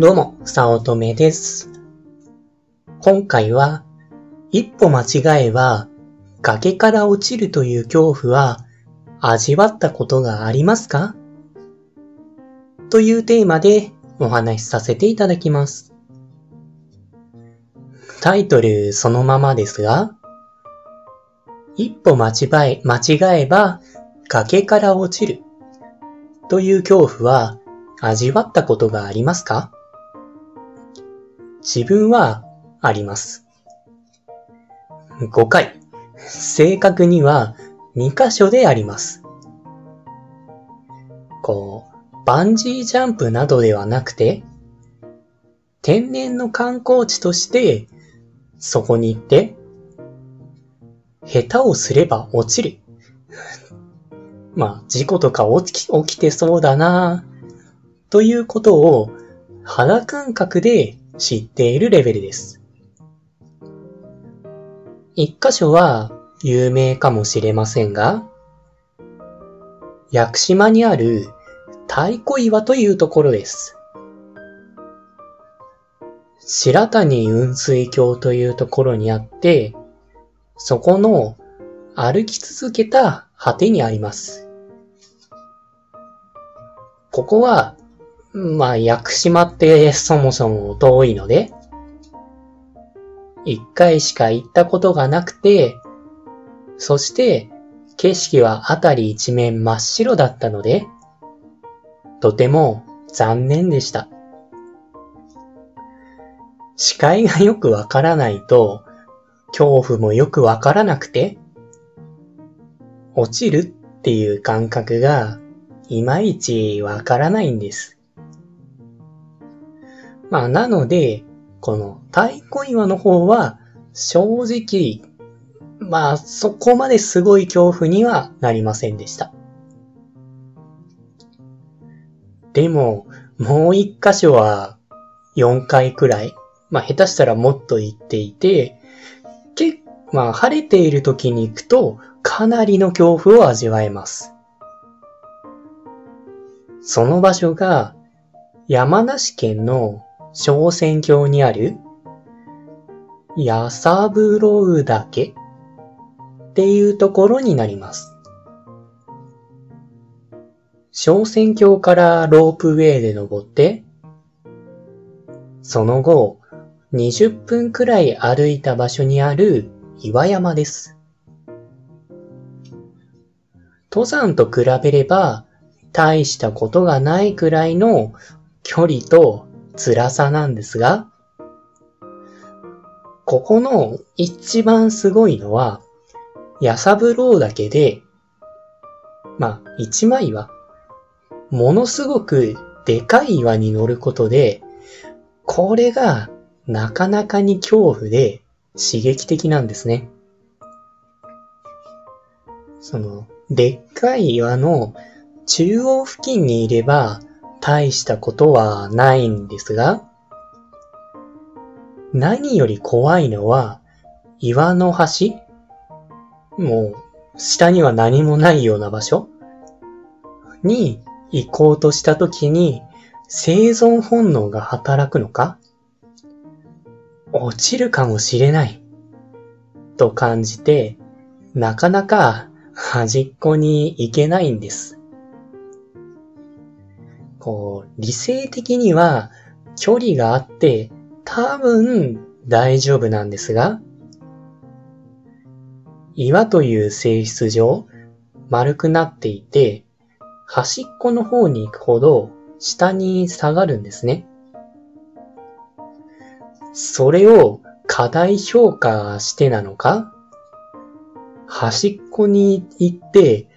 どうも、さおとめです。今回は、一歩間違えば崖から落ちるという恐怖は味わったことがありますか？というテーマでお話しさせていただきます。タイトルそのままですが、一歩間違え、間違えば崖から落ちるという恐怖は味わったことがありますか？自分はあります。5回。正確には2箇所であります。こう、バンジージャンプなどではなくて、天然の観光地として、そこに行って、下手をすれば落ちる。まあ、事故とか起き起きてそうだなということを肌感覚で知っているレベルです。一箇所は有名かもしれませんが、屋久島にある太鼓岩というところです。白谷雲水峡というところにあって、そこの歩き続けた果てにあります。ここは、まあ、屋久島ってそもそも遠いので、一回しか行ったことがなくて、そして景色はあたり一面真っ白だったので、とても残念でした。視界がよくわからないと、恐怖もよくわからなくて、落ちるっていう感覚がいまいちわからないんです。まあ、なので、この太鼓岩の方は正直、まあそこまですごい恐怖にはなりませんでした。でも、もう一箇所は4回くらい、まあ下手したらもっと行っていて、けまあ晴れている時に行くとかなりの恐怖を味わえます。その場所が山梨県の小仙峡にある、やさぶろう岳っていうところになります。小仙峡からロープウェイで登って、その後、20分くらい歩いた場所にある岩山です。登山と比べれば、大したことがないくらいの距離と辛さなんですが、ここの一番すごいのは、やさぶろうだけで、まあ、一枚岩。ものすごくでかい岩に乗ることで、これがなかなかに恐怖で刺激的なんですね。その、でっかい岩の中央付近にいれば大したことはないんですが、何より怖いのは岩の端？もう下には何もないような場所？に行こうとしたときに生存本能が働くのか？落ちるかもしれない。と感じてなかなか端っこに行けないんです。こう、理性的には距離があって多分大丈夫なんですが、岩という性質上丸くなっていて、端っこの方に行くほど下に下がるんですね。それを過大評価してなのか端っこに行って、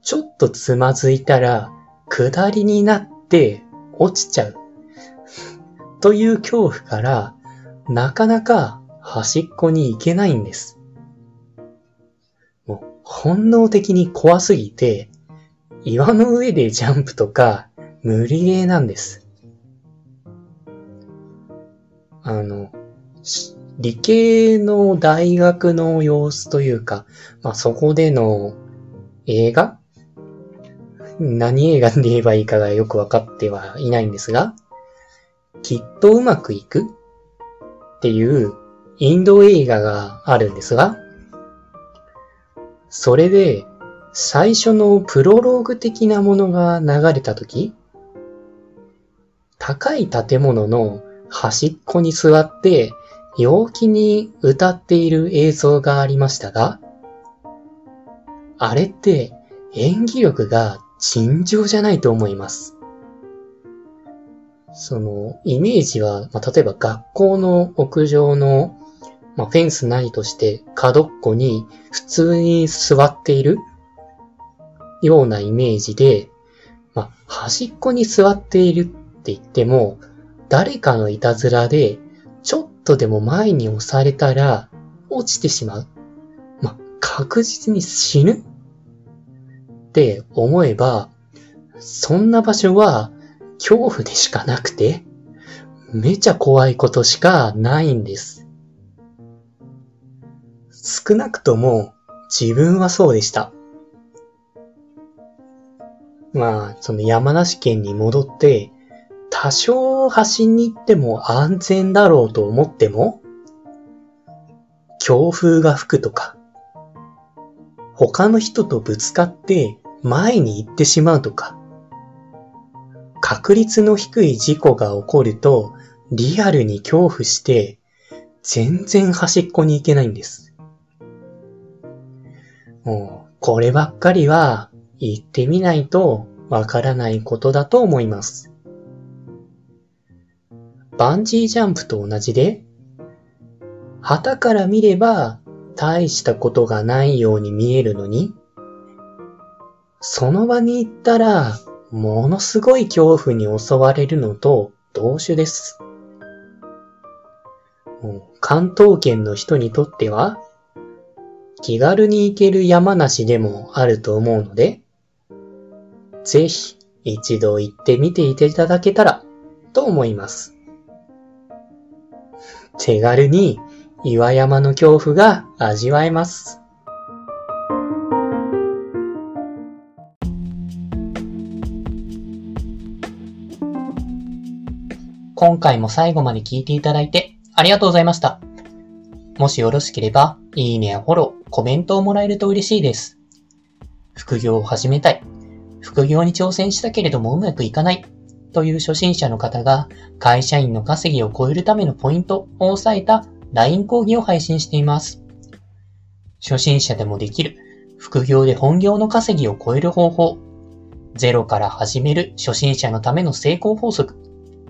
ちょっとつまずいたら、下りになって落ちちゃう。という恐怖から、なかなか端っこに行けないんです。もう本能的に怖すぎて、岩の上でジャンプとか無理ゲーなんです。あの、理系の大学の様子というか、まあ、そこでの映画何映画で言えばいいかがよくわかってはいないんですが、きっとうまくいくっていうインド映画があるんですが、それで最初のプロローグ的なものが流れたとき、高い建物の端っこに座って陽気に歌っている映像がありましたが、あれって演技力が尋常じゃないと思います。その、イメージは、まあ、例えば学校の屋上の、まあ、フェンスないとして角っこに普通に座っているようなイメージで、まあ、端っこに座っているって言っても、誰かのいたずらで、ちょっとでも前に押されたら、落ちてしまう。まあ、確実に死ぬって思えば、そんな場所は恐怖でしかなくて、めちゃ怖いことしかないんです。少なくとも自分はそうでした。まあ、その山梨県に戻って、多少走りに行っても安全だろうと思っても、強風が吹くとか、他の人とぶつかって前に行ってしまうとか、確率の低い事故が起こるとリアルに恐怖して全然端っこに行けないんです。もう、こればっかりは行ってみないとわからないことだと思います。バンジージャンプと同じで、旗から見れば大したことがないように見えるのに、その場に行ったら、ものすごい恐怖に襲われるのと同種です。関東圏の人にとっては、気軽に行ける山梨でもあると思うので、ぜひ一度行ってみていただけたらと思います。手軽に岩山の恐怖が味わえます。今回も最後まで聞いていただいてありがとうございました。もしよろしければ、いいねやフォロー、コメントをもらえると嬉しいです。副業を始めたい、副業に挑戦したけれどもうまくいかないという初心者の方が会社員の稼ぎを超えるためのポイントを押さえた LINE 講義を配信しています。初心者でもできる副業で本業の稼ぎを超える方法ゼロから始める初心者のための成功法則